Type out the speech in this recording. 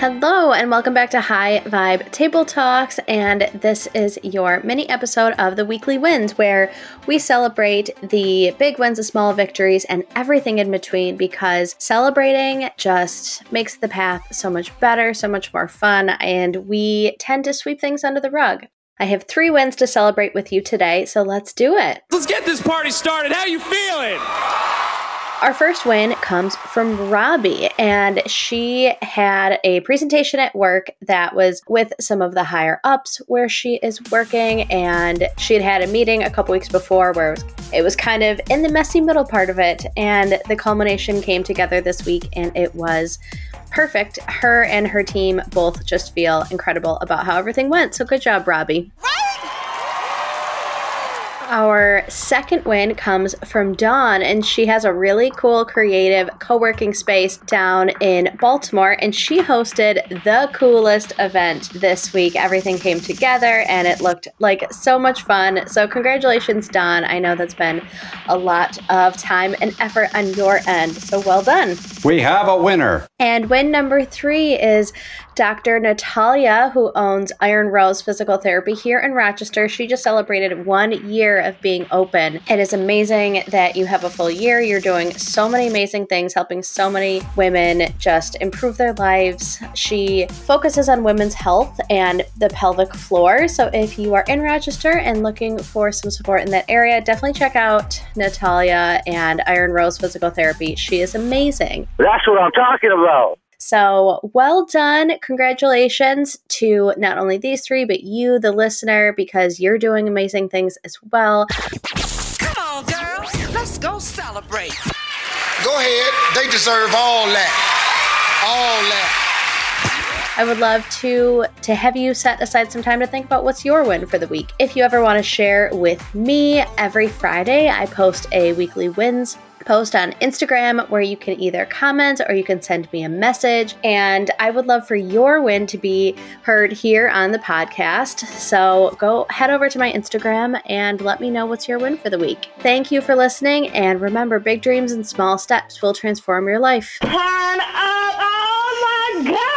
Hello, and welcome back to High Vibe Table Talks. And this is your mini episode of the weekly wins, where we celebrate the big wins, the small victories, and everything in between because celebrating just makes the path so much better, so much more fun, and we tend to sweep things under the rug. I have three wins to celebrate with you today, so let's do it. Let's get this party started. How you feeling? Our first win comes from Robbie, and she had a presentation at work that was with some of the higher ups where she is working, and she had had a meeting a couple weeks before where it was, it was kind of in the messy middle part of it, and the culmination came together this week, and it was perfect. Her and her team both just feel incredible about how everything went. So good job, Robbie. Our second win comes from Dawn, and she has a really cool, creative co working space down in Baltimore. And she hosted the coolest event this week. Everything came together and it looked like so much fun. So, congratulations, Dawn. I know that's been a lot of time and effort on your end. So, well done. We have a winner. And win number three is Dr. Natalia, who owns Iron Rose Physical Therapy here in Rochester. She just celebrated one year of being open. It is amazing that you have a full year. You're doing so many amazing things, helping so many women just improve their lives. She focuses on women's health and the pelvic floor. So if you are in Rochester and looking for some support in that area, definitely check out Natalia and Iron Rose Physical Therapy. She is amazing. That's what I'm talking about. So, well done. Congratulations to not only these three, but you, the listener, because you're doing amazing things as well. Come on, girls. Let's go celebrate. Go ahead. They deserve all that. All that. I would love to to have you set aside some time to think about what's your win for the week. If you ever want to share with me, every Friday I post a weekly wins post on Instagram where you can either comment or you can send me a message. And I would love for your win to be heard here on the podcast. So go head over to my Instagram and let me know what's your win for the week. Thank you for listening. And remember, big dreams and small steps will transform your life. Turn up! Oh my God!